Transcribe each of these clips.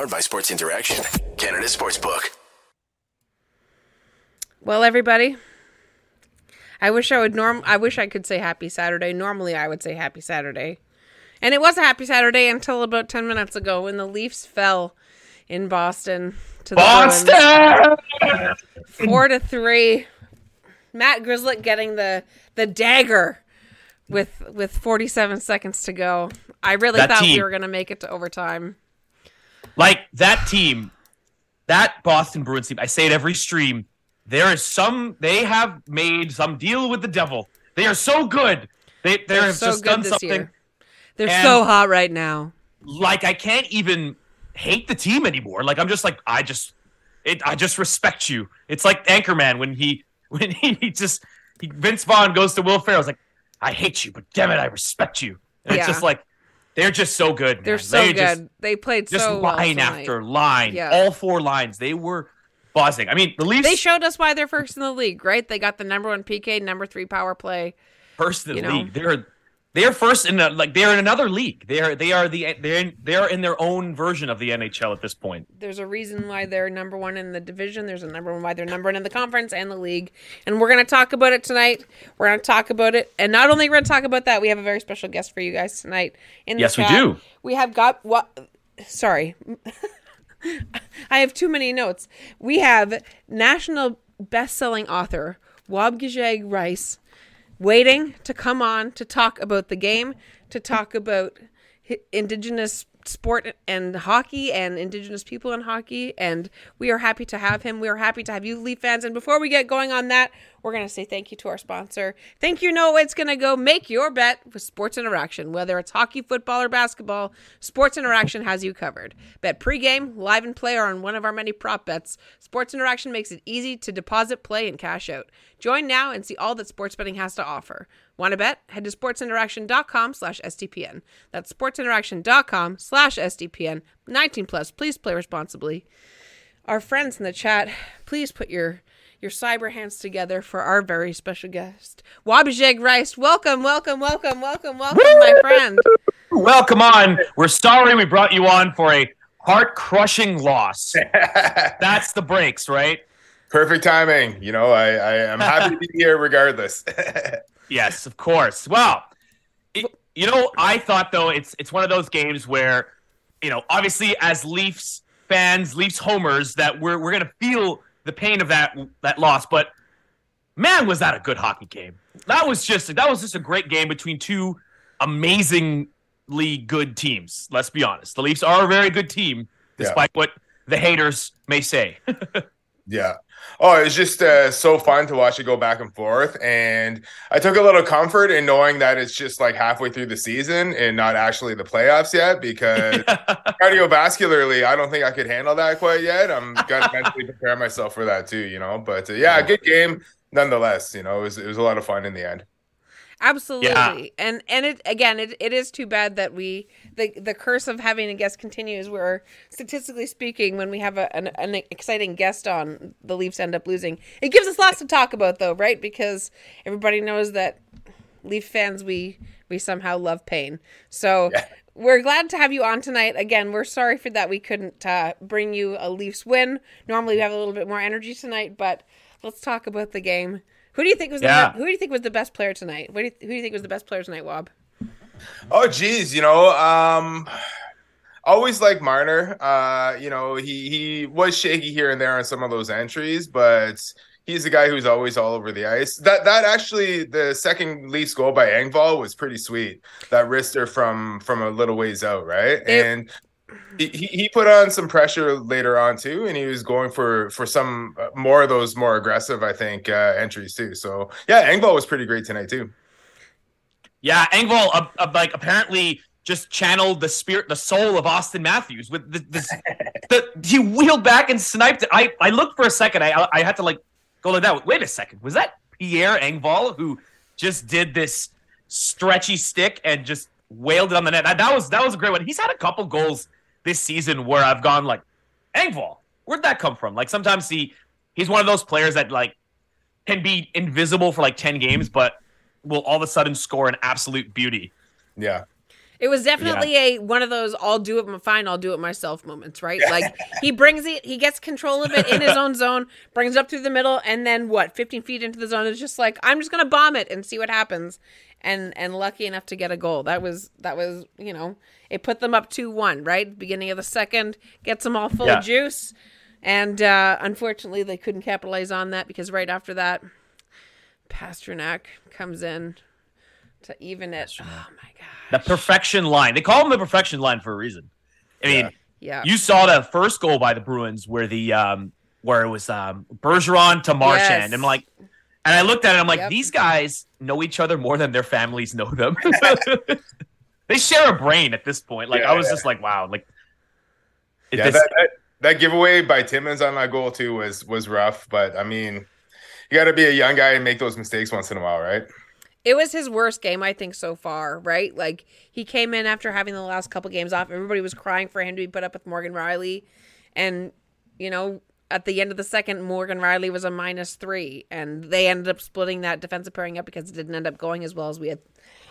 Powered by Sports Interaction, Canada Sportsbook. Well, everybody, I wish I would norm. I wish I could say Happy Saturday. Normally, I would say Happy Saturday, and it was a Happy Saturday until about ten minutes ago when the Leafs fell in Boston to the Boston! four to three. Matt Grzelcyk getting the the dagger with with 47 seconds to go. I really That thought we were going to make it to overtime. Like that team, that Boston Bruins team. I say it every stream. There is some. They have made some deal with the devil. They are so good. They they They're have so just good done something. year. They're And- so hot right now. Like I can't even hate the team anymore. Like I'm just like I just it. I just respect you. It's like Anchorman when he when he, just he, Vince Vaughn goes to Will Ferrell. It's like I hate you, but damn it, I respect you. And Yeah. it's just like they're just so good. Man. They're so They good. just- they played just so line tonight. after line, Yeah. all four lines. They were buzzing. I mean, the Leafs They showed us why they're first in the league, right? They got the number one PK, number three power play. first in the you know. league. They're they're first in a, like they're in another league. They are they are the they're in, they're in their own version of the NHL at this point. There's a reason why they're number one in the division. There's a number one why they're number one in the conference and the league. And we're going to talk about it tonight. We're going to talk about it. And not only we're going to talk about that, we have a very special guest for you guys tonight. In the Yes, we do. We have got what? Sorry. I have too many notes. We have national best-selling author Waubgeshig Rice waiting to come on to talk about the game, to talk about indigenous sport and hockey and indigenous people in hockey and we are happy to have him. We are happy to have you leaf fans. And before we get going on that we're going to say thank you to our sponsor. Thank you know it's going to go. Make your bet with sports interaction. Whether it's hockey football or basketball sports interaction has you covered. Bet pregame live and play or on one of our many prop bets. Sports interaction makes it easy to deposit play and cash out. Join now and see all that sports betting has to offer. Want to bet? Head to sportsinteraction.com slash SDPN. That's sportsinteraction.com slash SDPN. 19 plus. Please play responsibly. Our friends in the chat, please put your your cyber hands together for our very special guest. Waubgeshig Rice, welcome, welcome, welcome, welcome, welcome, my friend. Well, come on. We're sorry we brought you on for a heart crushing loss. That's the breaks, right? Perfect timing. You know, I, I am happy to be here regardless. Yes, of course. Well, it, you know, I thought though it's it's one of those games where, you know, obviously as Leafs fans, Leafs homers, that we're we're gonna feel the pain of that that loss. But man, was that a good hockey game? That was just that was just a great game between two amazingly good teams. Let's be honest. The Leafs are a very good team, Yeah. despite what the haters may say. yeah. Oh, it was just uh, so fun to watch it go back and forth. And I took a little comfort in knowing that it's just like halfway through the season and not actually the playoffs yet because cardiovascularly, I don't think I could handle that quite yet. I'm going to mentally prepare myself for that too, you know. But uh, yeah, a good game nonetheless. You know, it was, it was a lot of fun in the end. Absolutely. And and it again it, it is too bad that we the the curse of having a guest continues where statistically speaking when we have a, an, an exciting guest on the Leafs end up losing. It gives us lots to talk about though, right? Because everybody knows that Leaf fans we we somehow love pain. So Yeah. we're glad to have you on tonight. Again, we're sorry for that we couldn't uh, bring you a Leafs win. Normally we have a little bit more energy tonight, but let's talk about the game. Who do you think was the who do you think was the best player tonight? What do you, who do you think was the best player tonight, Wob? Oh geez, you know, um always like Marner. Uh, you know, he he was shaky here and there on some of those entries, but he's the guy who's always all over the ice. That that actually the second Leafs goal by Engvall was pretty sweet. That wrister from from a little ways out, right? It- and he, he he put on some pressure later on too, and he was going for for some uh, more of those more aggressive, I think, uh, entries too. So yeah, Engvall was pretty great tonight too. Yeah, Engvall, uh, uh, like apparently just channeled the spirit, the soul of Auston Matthews with the, this. the he wheeled back and sniped it. I I looked for a second. I I had to like go like that. Wait a second, was that Pierre Engvall who just did this stretchy stick and just wailed it on the net? That, that was that was a great one. He's had a couple goals this season where I've gone like, Engvall, where'd that come from? Like sometimes he he's one of those players that like can be invisible for like ten games, but will all of a sudden score an absolute beauty. Yeah. It was definitely a one of those "I'll do it fine, I'll do it myself" moments, right? Like he brings it, he gets control of it in his own zone, brings it up through the middle, and then what? Fifteen feet into the zone is just like I'm just gonna bomb it and see what happens, and and lucky enough to get a goal. That was that was you know it put them up two one, right? Beginning of the second, gets them all full Yeah. of juice, and uh, unfortunately they couldn't capitalize on that because right after that, Pastrnak comes in to even it. Oh my god. The perfection line. They call them the perfection line for a reason. I mean, Yeah. Yeah. you saw the first goal by the Bruins where the um where it was um Bergeron to Marchand. Yes. I'm like and I looked at it, I'm like, Yep. these guys know each other more than their families know them. they share a brain at this point. Like Yeah, I was yeah. just like, wow, like Yeah, this- that, that, that giveaway by Timmins on that goal too was was rough, but I mean, you got to be a young guy and make those mistakes once in a while, right? It was his worst game, I think, so far, right? Like he came in after having the last couple games off. Everybody was crying for him to be put up with Morgan Rielly. And, you know, at the end of the second, Morgan Rielly was a minus three. And they ended up splitting that defensive pairing up because it didn't end up going as well as we had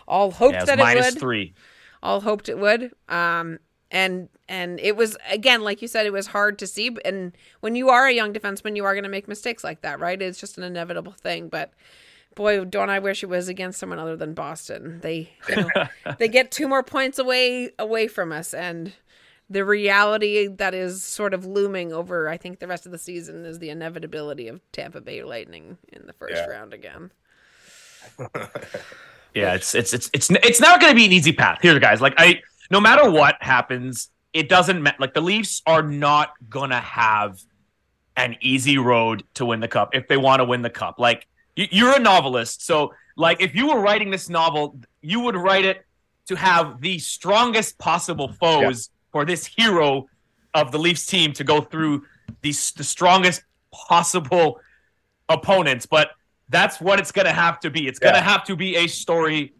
all hoped yeah, it was that it minus would. three. all hoped it would. Um, and and it was again, like you said, it was hard to see. And when you are a young defenseman, you are going to make mistakes like that, right? It's just an inevitable thing. But boy, don't I wish it was against someone other than Boston. They you know, they get two more points away away from us, and the reality that is sort of looming over, I think, the rest of the season is the inevitability of Tampa Bay Lightning in the first Yeah. round again. Yeah, it's it's it's it's it's not going to be an easy path here, guys. Like I, no matter what happens, it doesn't matter. Like the Leafs are not gonna have an easy road to win the cup if they want to win the cup. Like you, you're a novelist, so like if you were writing this novel, you would write it to have the strongest possible foes for this hero of the Leafs team to go through these the strongest possible opponents, but that's what it's gonna have to be. It's gonna Yeah. have to be a story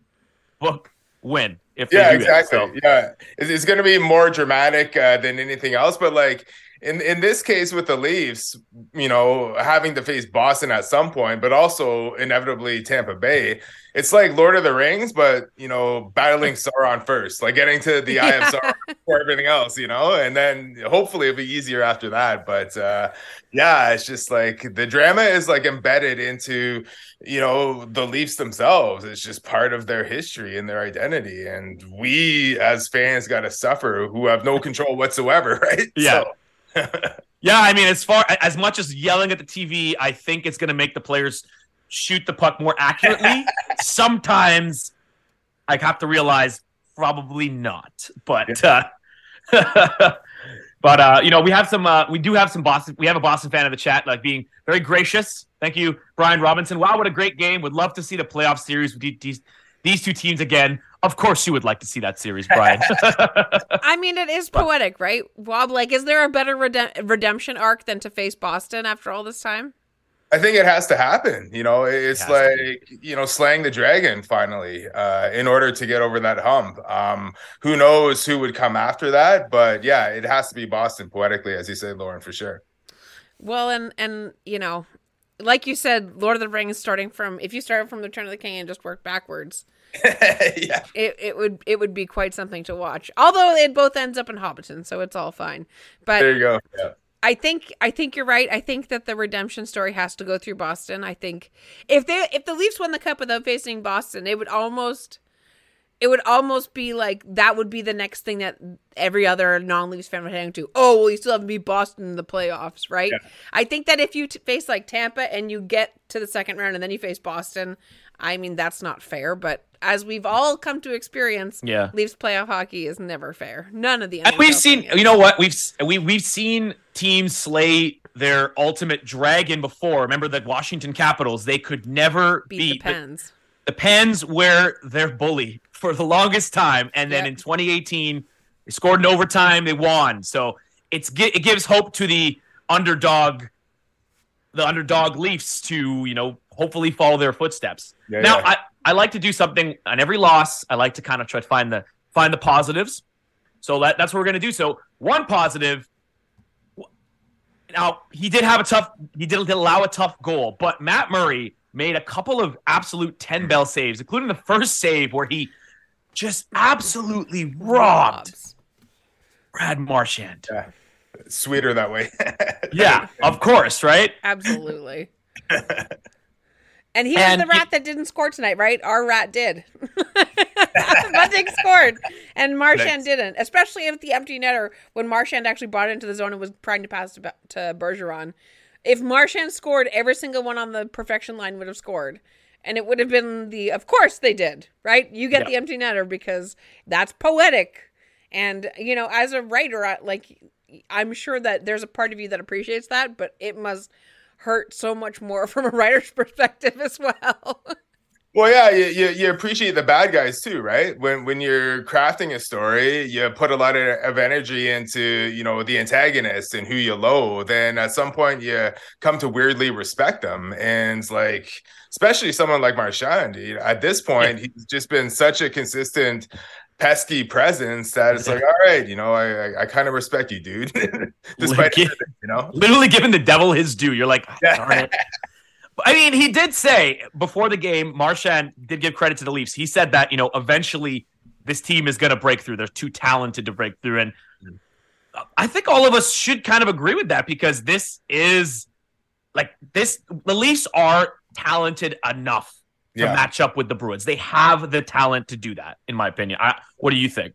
book win. If Yeah, exactly. So- Yeah, it's, it's going to be more dramatic uh, than anything else. But like in in this case with the Leafs, you know, having to face Boston at some point, but also inevitably Tampa Bay. It's like Lord of the Rings, but you know, battling Sauron first, like getting to the Eye of Sauron before everything else, you know, and then hopefully it'll be easier after that. But uh, yeah, it's just like the drama is like embedded into you know the Leafs themselves. It's just part of their history and their identity, and we as fans got to suffer who have no control whatsoever, right? Yeah. So, Yeah, I mean, as far as much as yelling at the TV, I think it's going to make the players shoot the puck more accurately. Sometimes I have to realize probably not, but uh, but uh, you know, we have some uh, we do have some Boston. We have a Boston fan in the chat, like being very gracious. Thank you, Brian Robinson. Wow, what a great game! Would love to see the playoff series with these these two teams again. Of course, you would like to see that series, Brian. I mean, it is poetic, right? Wob, like, is there a better redem- redemption arc than to face Boston after all this time? I think it has to happen. You know, it's It like you know, slaying the dragon finally, uh, in order to get over that hump. Um, who knows who would come after that? But yeah, it has to be Boston poetically, as you said, Lauren, for sure. Well, and and you know, like you said, Lord of the Rings, starting from if you started from the Return of the King and just worked backwards, yeah, it, it would it would be quite something to watch. Although it both ends up in Hobbiton, so it's all fine. But there you go. Yeah. I think I think you're right. I think that the redemption story has to go through Boston. I think if they if the Leafs won the cup without facing Boston, it would almost it would almost be like that would be the next thing that every other non-Leafs fan would hang to. Oh, well, you still have to beat Boston in the playoffs, right? Yeah. I think that if you t- face like Tampa and you get to the second round and then you face Boston, I mean that's not fair. But as we've all come to experience, Yeah. Leafs playoff hockey is never fair. None of the And we've seen, is. you know what? We've we we've seen teams slay their ultimate dragon before. Remember the Washington Capitals? They could never beat, beat, the Pens. the Pens were their bully for the longest time, and then Yep. in 2018 they scored in overtime. They won, so it's it gives hope to the underdog, the underdog Leafs to you know hopefully follow their footsteps. Yeah, now yeah. I I like to do something on every loss. I like to kind of try to find the find the positives. So that, that's what we're gonna do. So one positive. Now he did have a tough. He did allow a tough goal, but Matt Murray made a couple of absolute ten bell saves, including the first save where he just absolutely robbed Brad Marchand. Yeah. Sweeter that way. Yeah, of course, right? Absolutely. And he was the rat that didn't score tonight, right? Our rat did. Bunting scored, and Marchand Nice. didn't. Especially if the empty netter, when Marchand actually brought it into the zone and was trying to pass to, to Bergeron. If Marchand scored, every single one on the perfection line would have scored. And it would have been the, of course they did, right? You get Yeah. the empty netter because that's poetic. And, you know, as a writer, I, like, I'm sure that there's a part of you that appreciates that, but it must hurt so much more from a writer's perspective as well. Well, yeah, you, you, you appreciate the bad guys too, right? When when you're crafting a story, you put a lot of, of energy into you know the antagonist and who you loathe. Then at some point, you come to weirdly respect them, and like especially someone like Marchand. At this point, he's just been such a consistent pesky presence that it's like, all right, you know, I I, I kind of respect you, dude, despite Like- you know. Literally giving the devil his due. You're like, Yeah. I mean, he did say before the game, Marchand did give credit to the Leafs. He said that, you know, eventually this team is going to break through. They're too talented to break through. And I think all of us should kind of agree with that because this is like this, the Leafs are talented enough to Yeah. match up with the Bruins. They have the talent to do that, in my opinion. I, what do you think?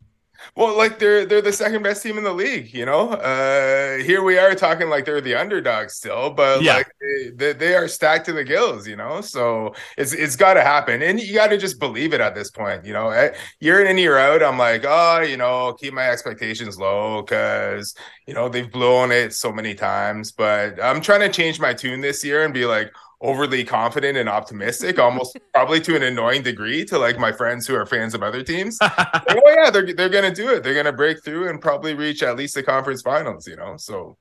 Well, like they're they're the second best team in the league, you know. Uh here we are talking like they're the underdogs still, but Yeah. like they, they, they are stacked to the gills, you know. So it's it's got to happen, and you got to just believe it at this point, you know. Eh, Year in and year out, I'm like, oh, you know, keep my expectations low because you know they've blown it so many times. But I'm trying to change my tune this year and be like overly confident and optimistic, almost probably to an annoying degree to like my friends who are fans of other teams like, oh yeah, they're they're gonna do it. They're gonna break through and probably reach at least the conference finals. You know, so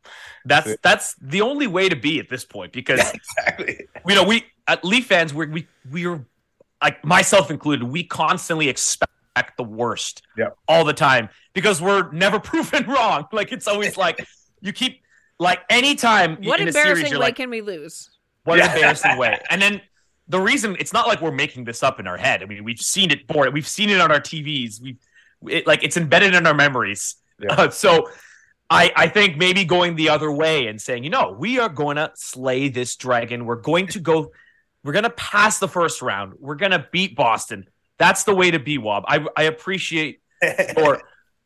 That's that's the only way to be at this point because exactly. you know, we at Leaf fans, we're, we we're like myself included, we constantly expect the worst Yeah. all the time because we're never proven wrong. Like it's always like you keep like anytime what in a embarrassing series, you're way like, can we lose? What Yeah. an embarrassing way. And then the reason it's not like we're making this up in our head. I mean, we've seen it before. We've seen it on our TVs. We've it, like it's embedded in our memories. Yeah. Uh, so I I think maybe going the other way and saying, you know, we are going to slay this dragon. We're going to go. We're going to pass the first round. We're going to beat Boston. That's the way to be, Wob. I I appreciate your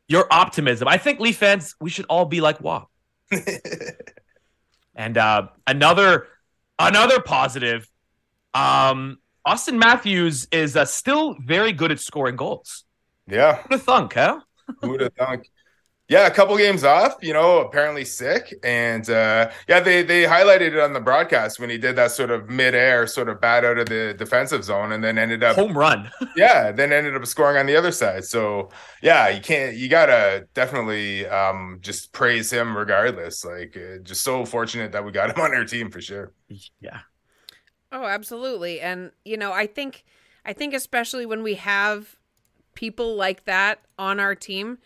your optimism. I think Leaf fans, we should all be like Wob. And uh, another another positive, um, Auston Matthews is uh, still very good at scoring goals. yeah, Who'd have thunk, huh? who would have thunk? Yeah, a couple games off, you know, apparently sick. And uh yeah, they they highlighted it on the broadcast when he did that sort of midair, sort of bat out of the defensive zone and then ended up Home run. yeah, then ended up scoring on the other side. So yeah, you can't you gotta definitely um just praise him regardless. Like uh, just so fortunate that we got him on our team for sure. Yeah. Oh, absolutely. And you know, I think I think especially when we have people like that on our team,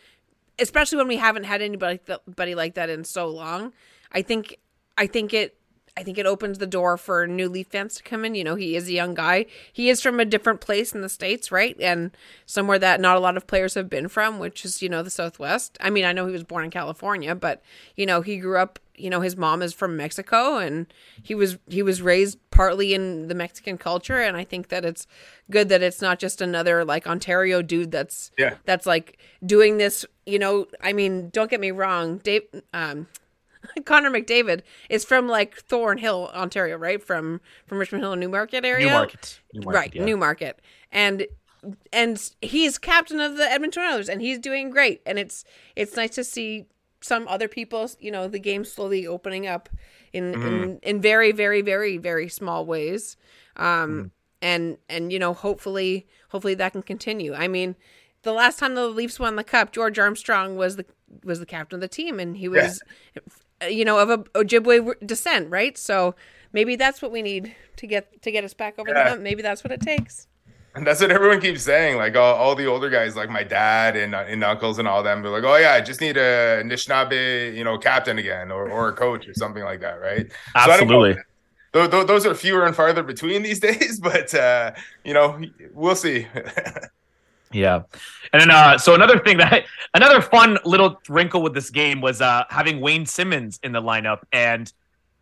especially when we haven't had anybody anybody like that in so long, I think I think it I think it opens the door for new Leaf fans to come in. You know, he is a young guy. He is from a different place in the states, right? And somewhere that not a lot of players have been from, which is you know the Southwest. I mean, I know he was born in California, but you know he grew up. You know, his mom is from Mexico, and he was he was raised partly in the Mexican culture. And I think that it's good that it's not just another like Ontario dude that's Yeah. that's like doing this. You know, I mean, don't get me wrong, Dave. Um, Connor McDavid is from like Thornhill, Ontario, right? From from Richmond Hill and Newmarket area. Newmarket. Newmarket, right, yeah. Newmarket. And and he's captain of the Edmonton Oilers and he's doing great. And it's it's nice to see some other people, you know, the game slowly opening up in in, in very, very, very, very small ways. Um and and you know, hopefully hopefully that can continue. I mean, the last time the Leafs won the cup, George Armstrong was the was the captain of the team and he was you know, of a Ojibwe descent, right? So maybe that's what we need to get to get us back over Yeah. the hump. Maybe that's what it takes. And that's what everyone keeps saying. Like all, all the older guys, like my dad and, and uncles and all them, they're like, "Oh yeah, I just need a Anishinaabe, you know, captain again, or, or a coach or something like that, right?" So I don't know. Absolutely. Tho- tho- those are fewer and farther between these days, but uh, you know, we'll see. Yeah. And then uh so another thing that another fun little wrinkle with this game was uh having Wayne Simmonds in the lineup and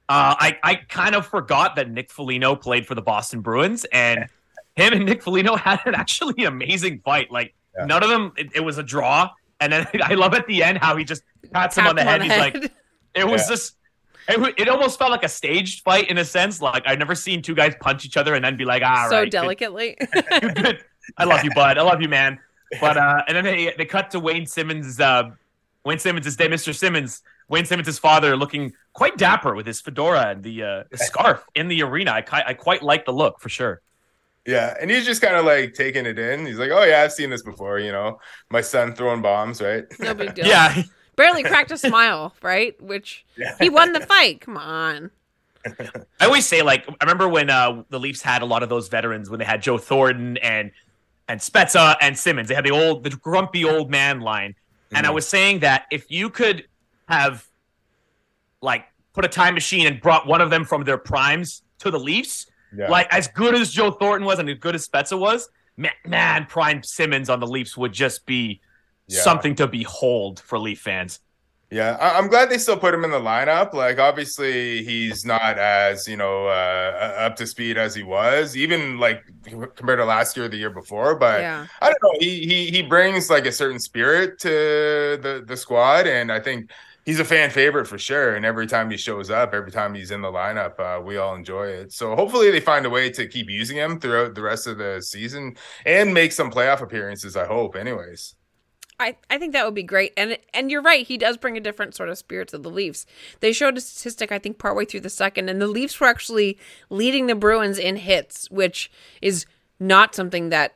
uh I I kind of forgot that Nick Foligno played for the Boston Bruins and him and Nick Foligno had an actually amazing fight. Like Yeah. none of them it, it was a draw and then I love at the end how he just pats him on the head. Tapped him He's like it was Yeah. just it, it almost felt like a staged fight in a sense. Like I've never seen two guys punch each other and then be like, "Ah, so right, good- delicately. good. I love you, bud. I love you, man." But uh, and then they they cut to Wayne Simmonds. Uh, Wayne Simmonds is dead. Mr. Simmonds, Wayne Simmonds' father, looking quite dapper with his fedora and the, uh, the scarf in the arena. I, I quite like the look for sure. Yeah, and he's just kind of like taking it in. He's like, "Oh yeah, I've seen this before." You know, my son throwing bombs, right? no big deal. Yeah, Barely cracked a smile, right? Which Yeah. he won the fight. Come on. I always say like I remember when uh, the Leafs had a lot of those veterans when they had Joe Thornton and and Spezza and Simmonds. They had the old the grumpy old man line, and I Mhm. was saying that if you could have like put a time machine and brought one of them from their primes to the Leafs, Yeah. like as good as Joe Thornton was and as good as Spezza was, man, man Prime Simmonds on the Leafs would just be Yeah. something to behold for Leaf fans. Yeah, I- I'm glad they still put him in the lineup. Like, obviously, he's not as you know uh, up to speed as he was, even like compared to last year, or the year before. But Yeah. I don't know. He he he brings like a certain spirit to the the squad, and I think he's a fan favorite for sure. And every time he shows up, every time he's in the lineup, uh, we all enjoy it. So hopefully, they find a way to keep using him throughout the rest of the season and make some playoff appearances. I hope, anyways. I, I think that would be great. And and you're right, he does bring a different sort of spirit to the Leafs. They showed a statistic, I think, partway through the second, and the Leafs were actually leading the Bruins in hits, which is not something that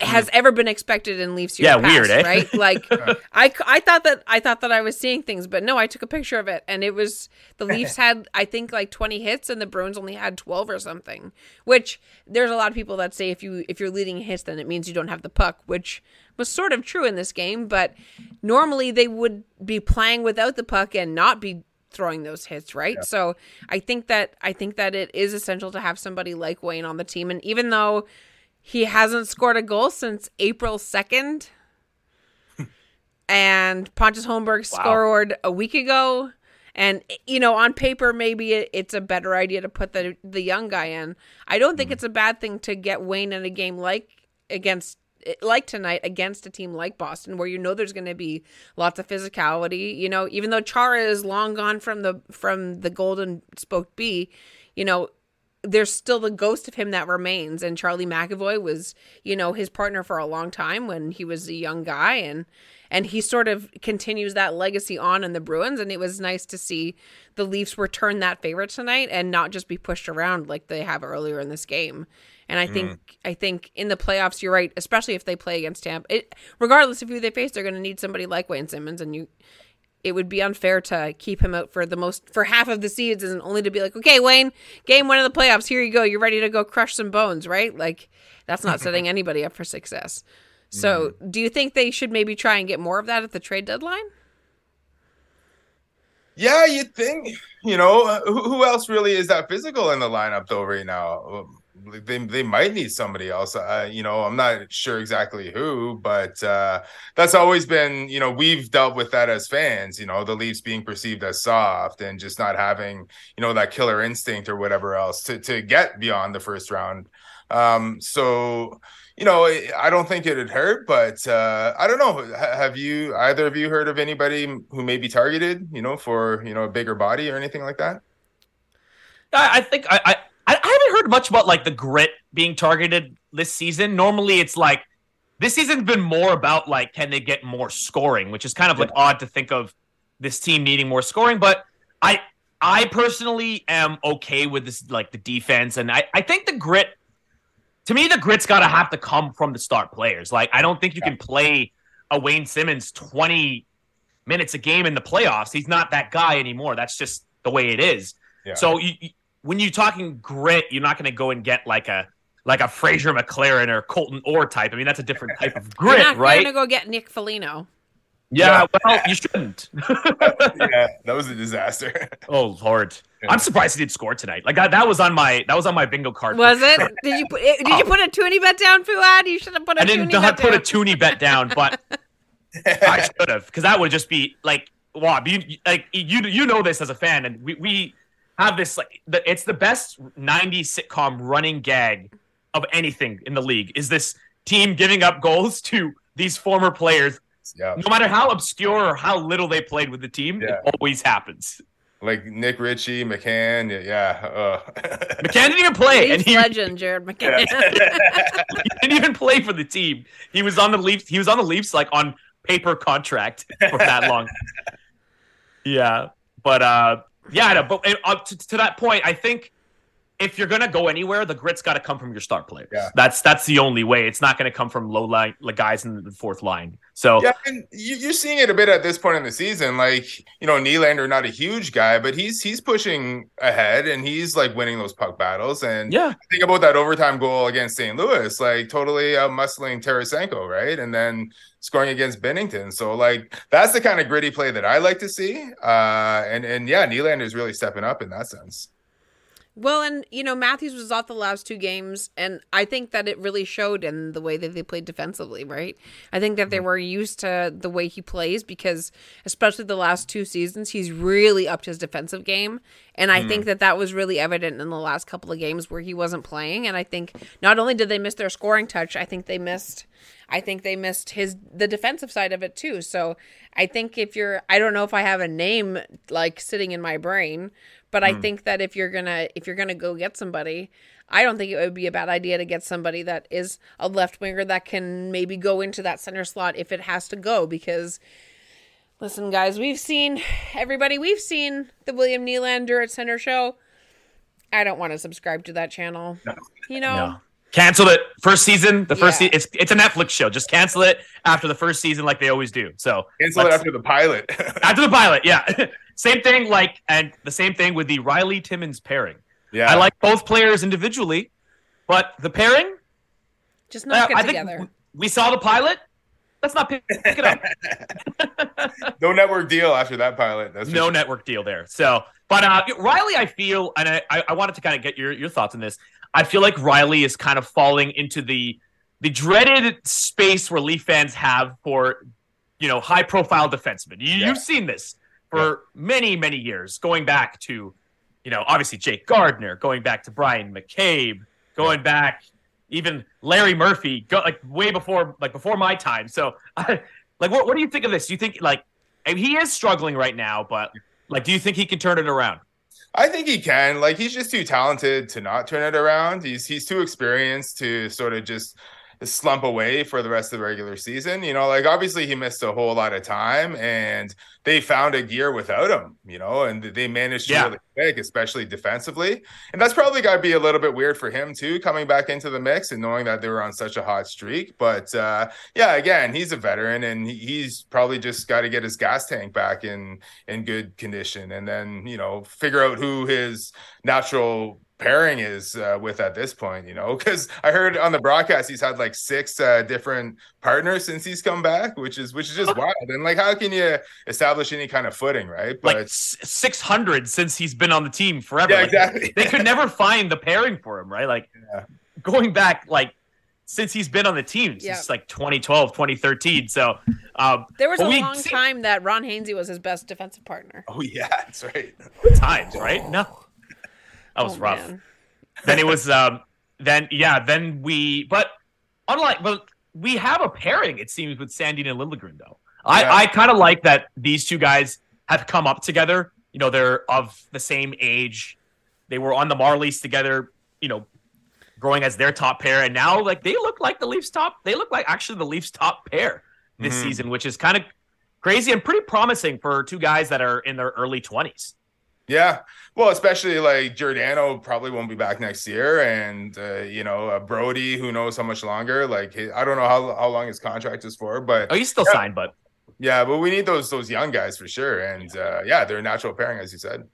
has ever been expected in Leafs years Yeah, past, weird, eh? right? Like I, I thought that I thought that I was seeing things, but no, I took a picture of it, and it was the Leafs had I think like 20 hits, and the Bruins only had 12 or something. Which there's a lot of people that say if you if you're leading hits, then it means you don't have the puck, which was sort of true in this game. But normally they would be playing without the puck and not be throwing those hits, right? So I think that I think that it is essential to have somebody like Wayne on the team, and even though he hasn't scored a goal since April 2nd. and Pontus Holmberg Wow. scored a week ago. And you know, on paper, maybe it, it's a better idea to put the the young guy in. I don't think hmm. it's a bad thing to get Wayne in a game like against like tonight against a team like Boston, where you know there's going to be lots of physicality. You know, even though Chara is long gone from the from the Golden Spoke B, you know, there's still the ghost of him that remains. And Charlie McAvoy was, you know, his partner for a long time when he was a young guy, and and he sort of continues that legacy on in the Bruins. And it was nice to see the Leafs return that favorite tonight and not just be pushed around like they have earlier in this game. And I think mm-hmm. I think in the playoffs, you're right, especially if they play against Tampa. It, regardless of who they face, they're going to need somebody like Wayne Simmonds, and you. It would be unfair to keep him out for the most for half of the season, and only to be like, okay, Wayne, game one of the playoffs, here you go, you're ready to go crush some bones, right? Like that's not setting anybody up for success. So, mm-hmm. do you think they should maybe try and get more of that at the trade deadline? Yeah, you think you know who, who else really is that physical in the lineup though right now? Um, They they might need somebody else. Uh, you know, I'm not sure exactly who, but uh, that's always been you know we've dealt with that as fans. You know, the Leafs being perceived as soft and just not having you know that killer instinct or whatever else to to get beyond the first round. Um, so you know, I don't think it'd hurt, but uh, I don't know. Have you either of you heard of anybody who may be targeted, you know, for you know a bigger body or anything like that? I think I, I I haven't heard much about like the grit being targeted this season. Normally, it's like this season's been more about like can they get more scoring, which is kind of like odd to think of this team needing more scoring. But I I personally am okay with this like the defense, and I I think the grit. To me, the grit's got to have to come from the start players. Like I don't think you can play a Wayne Simmonds twenty minutes a game in the playoffs. He's not that guy anymore. That's just the way it is. Yeah. So you- when you're talking grit, you're not going to go and get like a like a Fraser McLaren or Colton Orr type. I mean, that's a different type of grit, You're grit, not right? going to go get Nick Foligno. Yeah, well, you shouldn't. yeah, that was a disaster. oh Lord, Yeah. I'm surprised he didn't score tonight. Like that, that was on my that was on my bingo card. for Was sure. it? Did you put? Did you oh. put a toonie bet down, Fouad? You should have put a I did toonie not bet put a down. toonie bet down, but I should have because that would just be like wow. You like you you know this as a fan, and we we have this like the, it's the best '90s sitcom running gag of anything in the league. Is this team giving up goals to these former players, yeah, no matter how obscure or how little they played with the team? Yeah. It always happens. like Nick Ritchie, McCann. Yeah, yeah. Uh. McCann didn't even play, and he, legend Jared McCann. he didn't even play for the team. He was on the Leafs. He was on the Leafs like on paper contract for that long. yeah, but uh, yeah, I know, but uh, to, to that point, I think if you're gonna go anywhere, the grit's got to come from your star players. Yeah. That's that's the only way. It's not gonna come from low line like guys in the fourth line. So Yeah, and you, you're seeing it a bit at this point in the season. Like, you know, Nylander, not a huge guy, but he's he's pushing ahead and he's like winning those puck battles. And yeah, think about that overtime goal against St. Louis, like totally out muscling Tarasenko, right? And then scoring against Binnington. So like that's the kind of gritty play that I like to see. Uh and and yeah, is really stepping up in that sense. Well, and you know Matthews was off the last two games, and I think that it really showed in the way that they played defensively. Right? I think that they Mm-hmm. were used to the way he plays because, especially the last two seasons, he's really upped his defensive game, and I Mm-hmm. think that that was really evident in the last couple of games where he wasn't playing. And I think not only did they miss their scoring touch, I think they missed. I think they missed his the defensive side of it too. So I think if you're, I don't know if I have a name like sitting in my brain, but I mm. think that if you're gonna if you're gonna go get somebody, I don't think it would be a bad idea to get somebody that is a left winger that can maybe go into that center slot if it has to go. Because listen, guys, we've seen everybody, we've seen the William Nylander at center show. I don't want to subscribe to that channel. You know, no. Cancel it. First season, the first Yeah. season. It's it's a Netflix show. Just cancel it after the first season, like they always do. So Cancel it after the pilot. after the pilot, yeah. same thing, like, and the same thing with the Rielly Timmins pairing. yeah. I like both players individually, but the pairing, just not uh, it I think together. we saw the pilot. Let's not pick, pick it up. no network deal after that pilot. That's no sure. network deal there. So, but uh, Rielly, I feel, and I, I, I wanted to kind of get your, your thoughts on this. I feel like Rielly is kind of falling into the the dreaded space where Leaf fans have for, you know, high profile defensemen. You, Yeah. You've seen this for many, many years, going back to, you know, obviously Jake Gardiner, going back to Bryan McCabe, going back even Larry Murphy, go, like way before, like before my time. So, like, what, what do you think of this? Do you think like I mean, he is struggling right now, but like, do you think he can turn it around? I think he can. Like he's just too talented to not turn it around. He's he's too experienced to sort of just slump away for the rest of the regular season. You know, like obviously he missed a whole lot of time and they found a gear without him, you know, and they managed to Yeah. really quick, especially defensively. And that's probably got to be a little bit weird for him too, coming back into the mix and knowing that they were on such a hot streak. But uh, yeah, again, he's a veteran and he's probably just got to get his gas tank back in in good condition, and then you know figure out who his natural pairing is uh, with at this point. You know, because I heard on the broadcast he's had like six uh, different partners since he's come back, which is which is just wild. And like, how can you establish any kind of footing, right? But like six hundred since he's been on the team forever. yeah, Like, exactly. They could never find the pairing for him, right? Like Yeah. going back, like since he's been on the team since Yeah. like 2012, 2013. So, um, There was a long see- time that Ron Hainsey was his best defensive partner. Oh yeah, that's right. times, right? No, that was Oh, rough. then it was um then yeah then we but unlike but we have a pairing it seems with Sandin and Liljegren though I Yeah. I kind of like that these two guys have come up together you know they're of the same age they were on the Marlies together you know growing as their top pair and now like they look like the Leafs top they look like actually the Leafs top pair this Mhm. season which is kind of crazy and pretty promising for two guys that are in their early 20s Yeah. Well, especially like Giordano probably won't be back next year, and uh, you know uh, Brodie, who knows how much longer. Like I don't know how how long his contract is for, but oh he's still Yeah. signed but yeah, but we need those those young guys for sure. And uh, yeah, they're a natural pairing, as you said.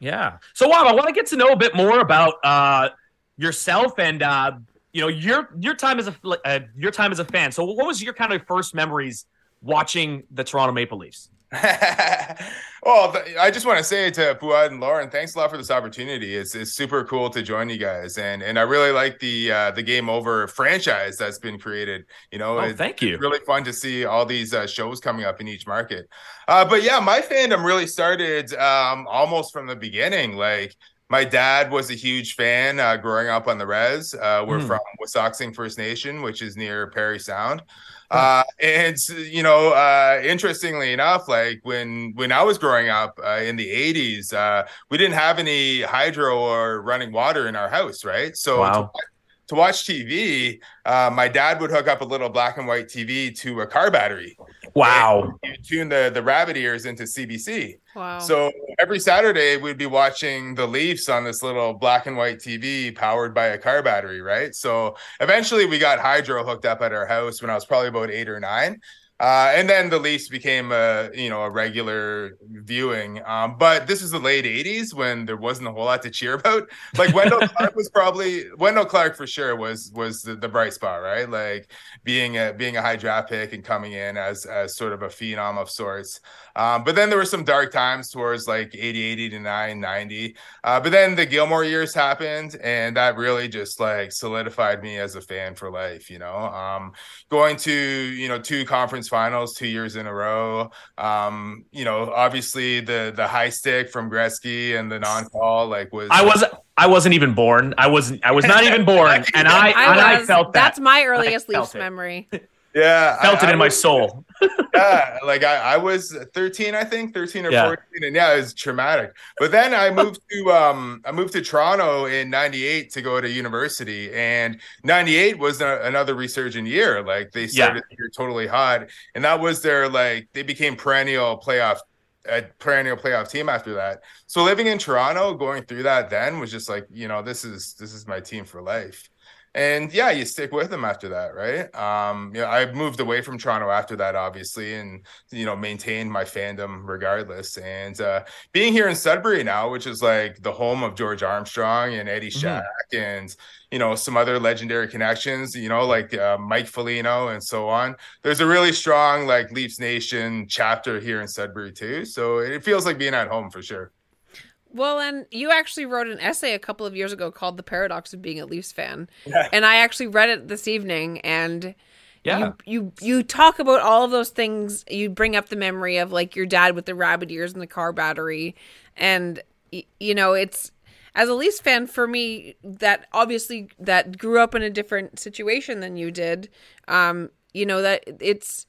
Yeah. So, Wab, I want to get to know a bit more about uh, yourself and uh, you know your your time as a uh, your time as a fan. So, what was your kind of first memories watching the Toronto Maple Leafs. well, th- I just want to say to Fouad and Lauren, thanks a lot for this opportunity. It's, it's super cool to join you guys, and and I really like the uh, the game over franchise that's been created. You know, Oh, it's thank you. really fun to see all these uh, shows coming up in each market. Uh, but yeah, my fandom really started um, almost from the beginning. Like my dad was a huge fan uh, growing up on the res. Uh, we're Mhm. from Wasauksing First Nation, which is near Parry Sound. Uh, and you know, uh, interestingly enough, like when when I was growing up uh, in the '80s, uh, we didn't have any hydro or running water in our house, right? So to Wow. to watch TV, uh, my dad would hook up a little black and white TV to a car battery. Wow. You tune the the rabbit ears into CBC. Wow. So every Saturday we'd be watching the Leafs on this little black and white TV powered by a car battery, right? So eventually we got hydro hooked up at our house when I was probably about eight or nine. Uh, and then the Leafs became a you know a regular viewing. Um, but this is the late '80s when there wasn't a whole lot to cheer about. Like Wendell Clark was probably Wendell Clark for sure was was the, the bright spot, right? Like being a being a high draft pick and coming in as as sort of a phenom of sorts. Um, but then there were some dark times towards like 80, 89, 90. Uh, but then the Gilmour years happened, and that really just like solidified me as a fan for life, you know. Um, going to, you know, two conference finals two years in a row. Um, you know, obviously the the high stick from Gretzky and the non-call like was I wasn't. I wasn't even born. I wasn't I was not even born. And I, and I was- felt that. That's my earliest felt Leafs it. yeah, felt I- it I in my was- soul. yeah, like I, I was 13, I think, 13 or Yeah. 14, and yeah, it was traumatic. But then I moved to um I moved to Toronto in 98 to go to university, and 98 was a, another resurgent year. Like they Yeah. started year totally hot, and that was their like they became perennial playoff a perennial playoff team after that. So living in Toronto, going through that then was just like, you know, this is this is my team for life. And yeah, you stick with them after that, right? Um, you know, I moved away from Toronto after that, obviously, and you know, maintained my fandom regardless. And uh, being here in Sudbury now, which is like the home of George Armstrong and Eddie Mhm. Shack, and you know, some other legendary connections, you know, like uh, Mike Foligno and so on. There's a really strong like Leafs Nation chapter here in Sudbury too, so it feels like being at home for sure. Well, and you actually wrote an essay a couple of years ago called "The Paradox of Being a Leafs Fan," Yeah. and I actually read it this evening. And Yeah. you you you talk about all of those things. You bring up the memory of like your dad with the rabbit ears and the car battery, and y- you know it's as a Leafs fan for me that obviously that grew up in a different situation than you did. Um, you know that it's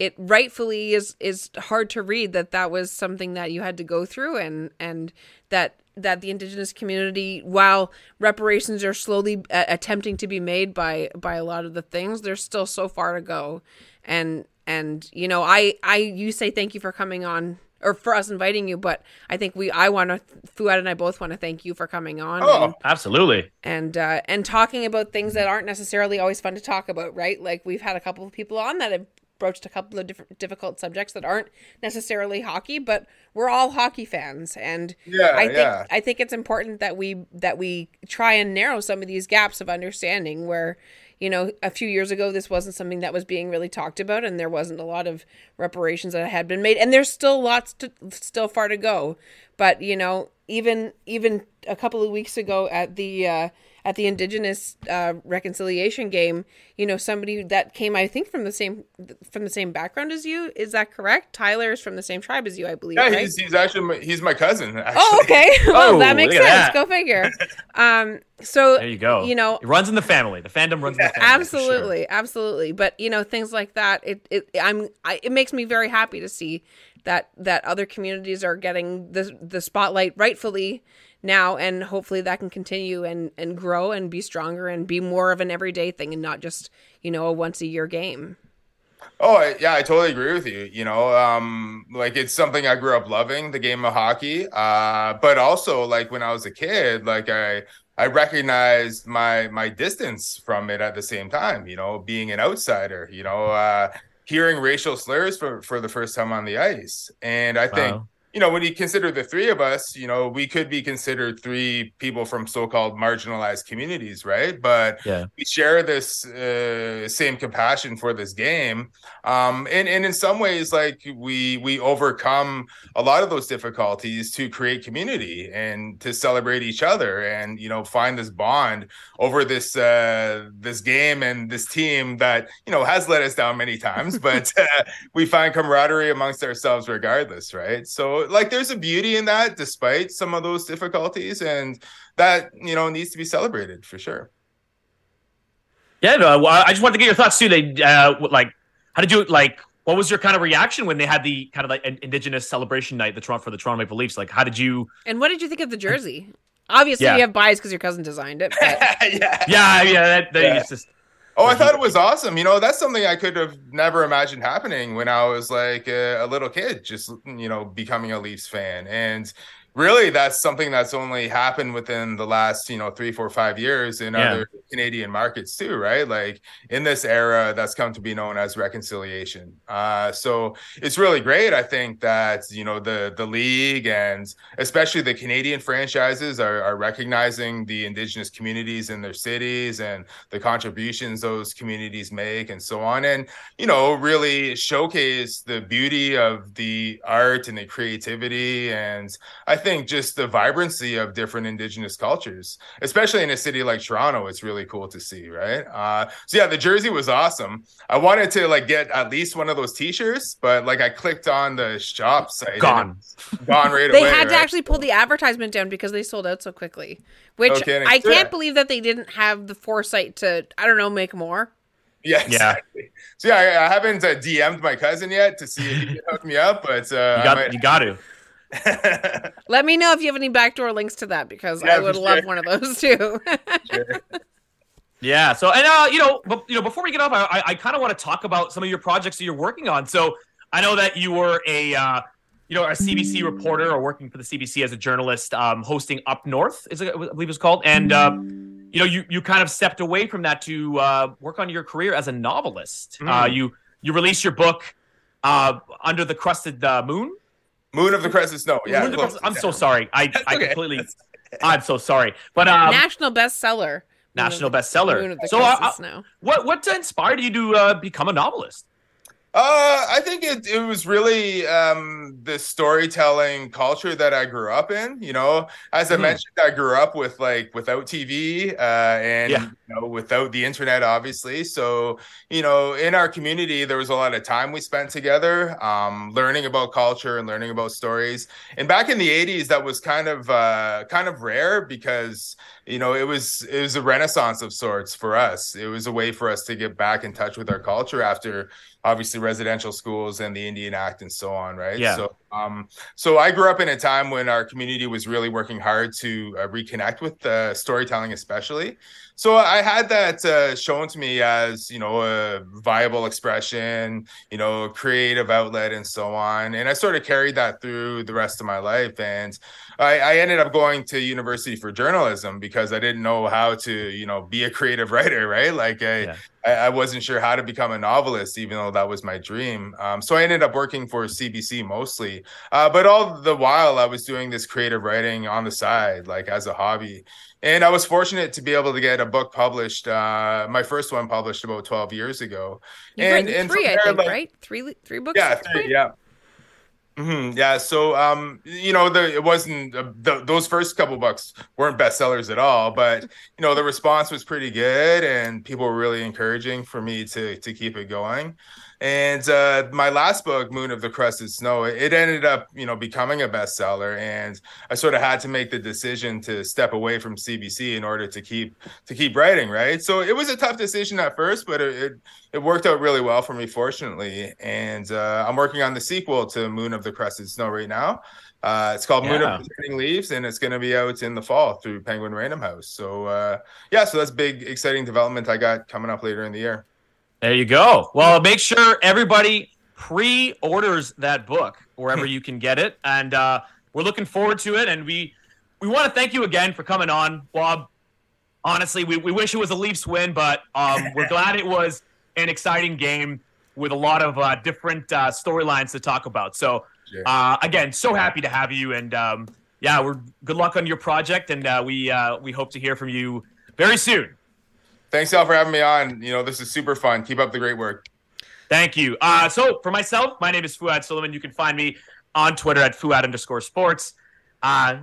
it rightfully is is hard to read that that was something that you had to go through and and that that the indigenous community while reparations are slowly uh, attempting to be made by by a lot of the things there's still so far to go and and you know i i you say thank you for coming on or for us inviting you but i think we i want to fouad and i both want to thank you for coming on Oh, and, Absolutely. and uh and talking about things that aren't necessarily always fun to talk about right like we've had a couple of people on that have broached a couple of different difficult subjects that aren't necessarily hockey but we're all hockey fans. And yeah, I think yeah. I think it's important that we that we try and narrow some of these gaps of understanding where you know a few years ago this wasn't something that was being really talked about and there wasn't a lot of reparations that had been made. And there's still lots to still far to go. But you know even even a couple of weeks ago at the uh at the indigenous uh, reconciliation game you know somebody that came i think from the same from the same background as you is that correct tyler is from the same tribe as you i believe Yeah, right he's, he's actually my, he's my cousin. Actually. Oh, okay. Well, Oh, that makes sense. that. Go figure. Um, so There you go. You know, it runs in the family. The fandom runs in the family. for sure. absolutely, absolutely. But you know, things like that. It it I'm I, it makes me very happy to see that that other communities are getting the the spotlight rightfully now, and hopefully that can continue and and grow and be stronger and be more of an everyday thing and not just you know a once a year game. Oh yeah, I totally agree with you. You know, um, like it's something I grew up loving, the game of hockey. Uh, but also like when I was a kid, like I I recognized my my distance from it at the same time. You know, being an outsider. You know, uh, hearing racial slurs for for the first time on the ice, and I think. Wow. You know, when you consider the three of us, you know, we could be considered three people from so-called marginalized communities, right? But Yeah. we share this uh, same compassion for this game, um, and and in some ways, like we we overcome a lot of those difficulties to create community and to celebrate each other, and you know, find this bond over this uh, this game and this team that you know has let us down many times, but uh, we find camaraderie amongst ourselves regardless, right? So like there's a beauty in that despite some of those difficulties and that you know needs to be celebrated for sure. Yeah, no, I just wanted to get your thoughts too. They uh, like, how did you like? What was your kind of reaction when they had the kind of like in- Indigenous celebration night, the Toronto for the Toronto Maple Leafs? Like, how did you? And what did you think of the jersey? Obviously, Yeah. you have bias because your cousin designed it. But yeah. Yeah, yeah, that, that Yeah. it's just Oh, I thought it was awesome. You know, that's something I could have never imagined happening when I was like a, a little kid, just, you know, becoming a Leafs fan. And really, that's something that's only happened within the last, you know, three, four, five years in Yeah. other Canadian markets too, right? Like in this era, that's come to be known as reconciliation. Uh, so it's really great. I think that, you know, the, the league and especially the Canadian franchises are, are recognizing the Indigenous communities in their cities and the contributions those communities make and so on and you know really showcase the beauty of the art and the creativity and i think just the vibrancy of different indigenous cultures especially in a city like toronto it's really cool to see right uh so yeah the jersey was awesome i wanted to like get at least one of those t-shirts but like i clicked on the shop site Gone. gone right they away They had to right? actually pull the advertisement down because they sold out so quickly. Which No kidding. I can't Yeah. believe that they didn't have the foresight to, I don't know, make more. Yeah, Yeah. So yeah, I, I haven't uh, DM'd my cousin yet to see if he can hook me up, but uh, you got might- you got to. Let me know if you have any backdoor links to that because Yeah, I for would love sure. one of those too. Yeah. So and uh, you know, but you know, before we get off, I I, I kind of want to talk about some of your projects that you're working on. So I know that you were a uh, you know a CBC reporter or working for the CBC as a journalist, um, hosting Up North is it, I believe it's called, and uh, you know you you kind of stepped away from that to uh, work on your career as a novelist. Uh, Mm. you you released your book uh, Under the Crusted uh, Moon. Moon of the Crusted Snow. Yeah, Moon of the close. I'm so sorry. I I okay. completely. I'm so sorry, but um, National bestseller. National bestseller. Moon of the So, uh, Crescent uh, Snow. what what inspired you to uh, become a novelist? Uh, I think it, it was really um, the storytelling culture that I grew up in. You know, as I Mhm. mentioned, I grew up with like without TV uh, and Yeah. you know without the internet, obviously. So you know, in our community, there was a lot of time we spent together, um, learning about culture and learning about stories. And back in the '80s, that was kind of uh, kind of rare because you know it was it was a renaissance of sorts for us. It was a way for us to get back in touch with our culture after obviously residential schools and the Indian Act and so on, right? Yeah. So, um, so I grew up in a time when our community was really working hard to uh, reconnect with uh, storytelling, especially. So I had that uh, shown to me as you know a viable expression, you know, a creative outlet, and so on. And I sort of carried that through the rest of my life. And I, I ended up going to university for journalism because I didn't know how to, you know, be a creative writer, right? Like I, Yeah. I, I wasn't sure how to become a novelist, even though that was my dream. Um, so I ended up working for CBC mostly. Uh, but all the while, I was doing this creative writing on the side, like as a hobby. And I was fortunate to be able to get a book published. Uh, my first one published about 12 years ago. You've and- and three, from I think, like- right? Three, three books. Yeah, three, yeah. Hmm yeah, so um, you know, the it wasn't uh, the, those first couple books weren't bestsellers at all, but you know, the response was pretty good, and people were really encouraging for me to to keep it going. And uh, my last book, Moon of the Crusted Snow, it ended up, you know, becoming a bestseller, and I sort of had to make the decision to step away from CBC in order to keep to keep writing, right? So it was a tough decision at first, but it, it it worked out really well for me, fortunately. And uh, I'm working on the sequel to Moon of the Crusted Snow right now. Uh, it's called Moon Yeah. of the Leaves, and it's going to be out in the fall through Penguin Random House. So uh, yeah, so that's big, exciting development I got coming up later in the year. There you go. Well, make sure everybody pre-orders that book wherever you can get it, and uh, we're looking forward to it. And we we want to thank you again for coming on, Bob. Honestly, we, we wish it was a Leafs win, but um, we're glad it was an exciting game with a lot of uh, different uh, storylines to talk about. So Yeah. Uh, again, so happy to have you, and um, yeah, we're good luck on your project, and uh, we uh, we hope to hear from you very soon. Thanks, y'all, for having me on. You know, this is super fun. Keep up the great work. Thank you. Uh, so for myself, my name is Fouad Suleiman. You can find me on Twitter at Fouad underscore sports. Uh,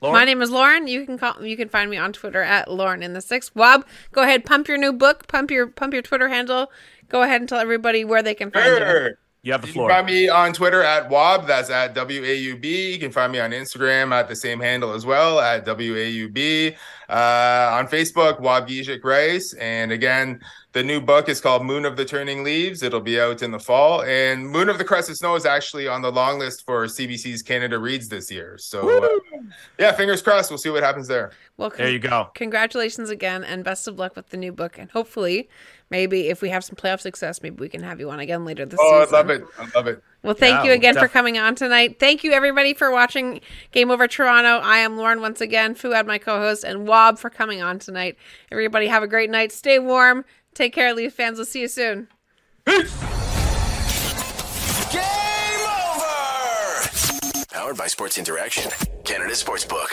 Lauren? My name is Lauren. You can call you can find me on Twitter at Lauren in the Six. Waub, go ahead, pump your new book, pump your pump your Twitter handle. Go ahead and tell everybody where they can find you. Sure. you have the You can find me on Twitter at Waub. That's at W A U B. You can find me on Instagram at the same handle as well at W A U B. Uh, on Facebook, Waubgeshig Rice. And again, the new book is called Moon of the Turning Leaves. It'll be out in the fall. And Moon of the Crusted Snow is actually on the long list for CBC's Canada Reads this year. So, uh, yeah, fingers crossed. We'll see what happens there. Well, there you go. congratulations again, and best of luck with the new book. And hopefully, maybe if we have some playoff success, maybe we can have you on again later this season. Oh, I love it. I love it. Well, thank Yeah, you again for coming on tonight. Thank you, everybody, for watching Game Over Toronto. I am Lauren once again, Fouad, my co host, and Waub for coming on tonight. Everybody, have a great night. Stay warm. Take care, Leaf fans. We'll see you soon. Game over! Powered by Sports Interaction, Canada Sportsbook.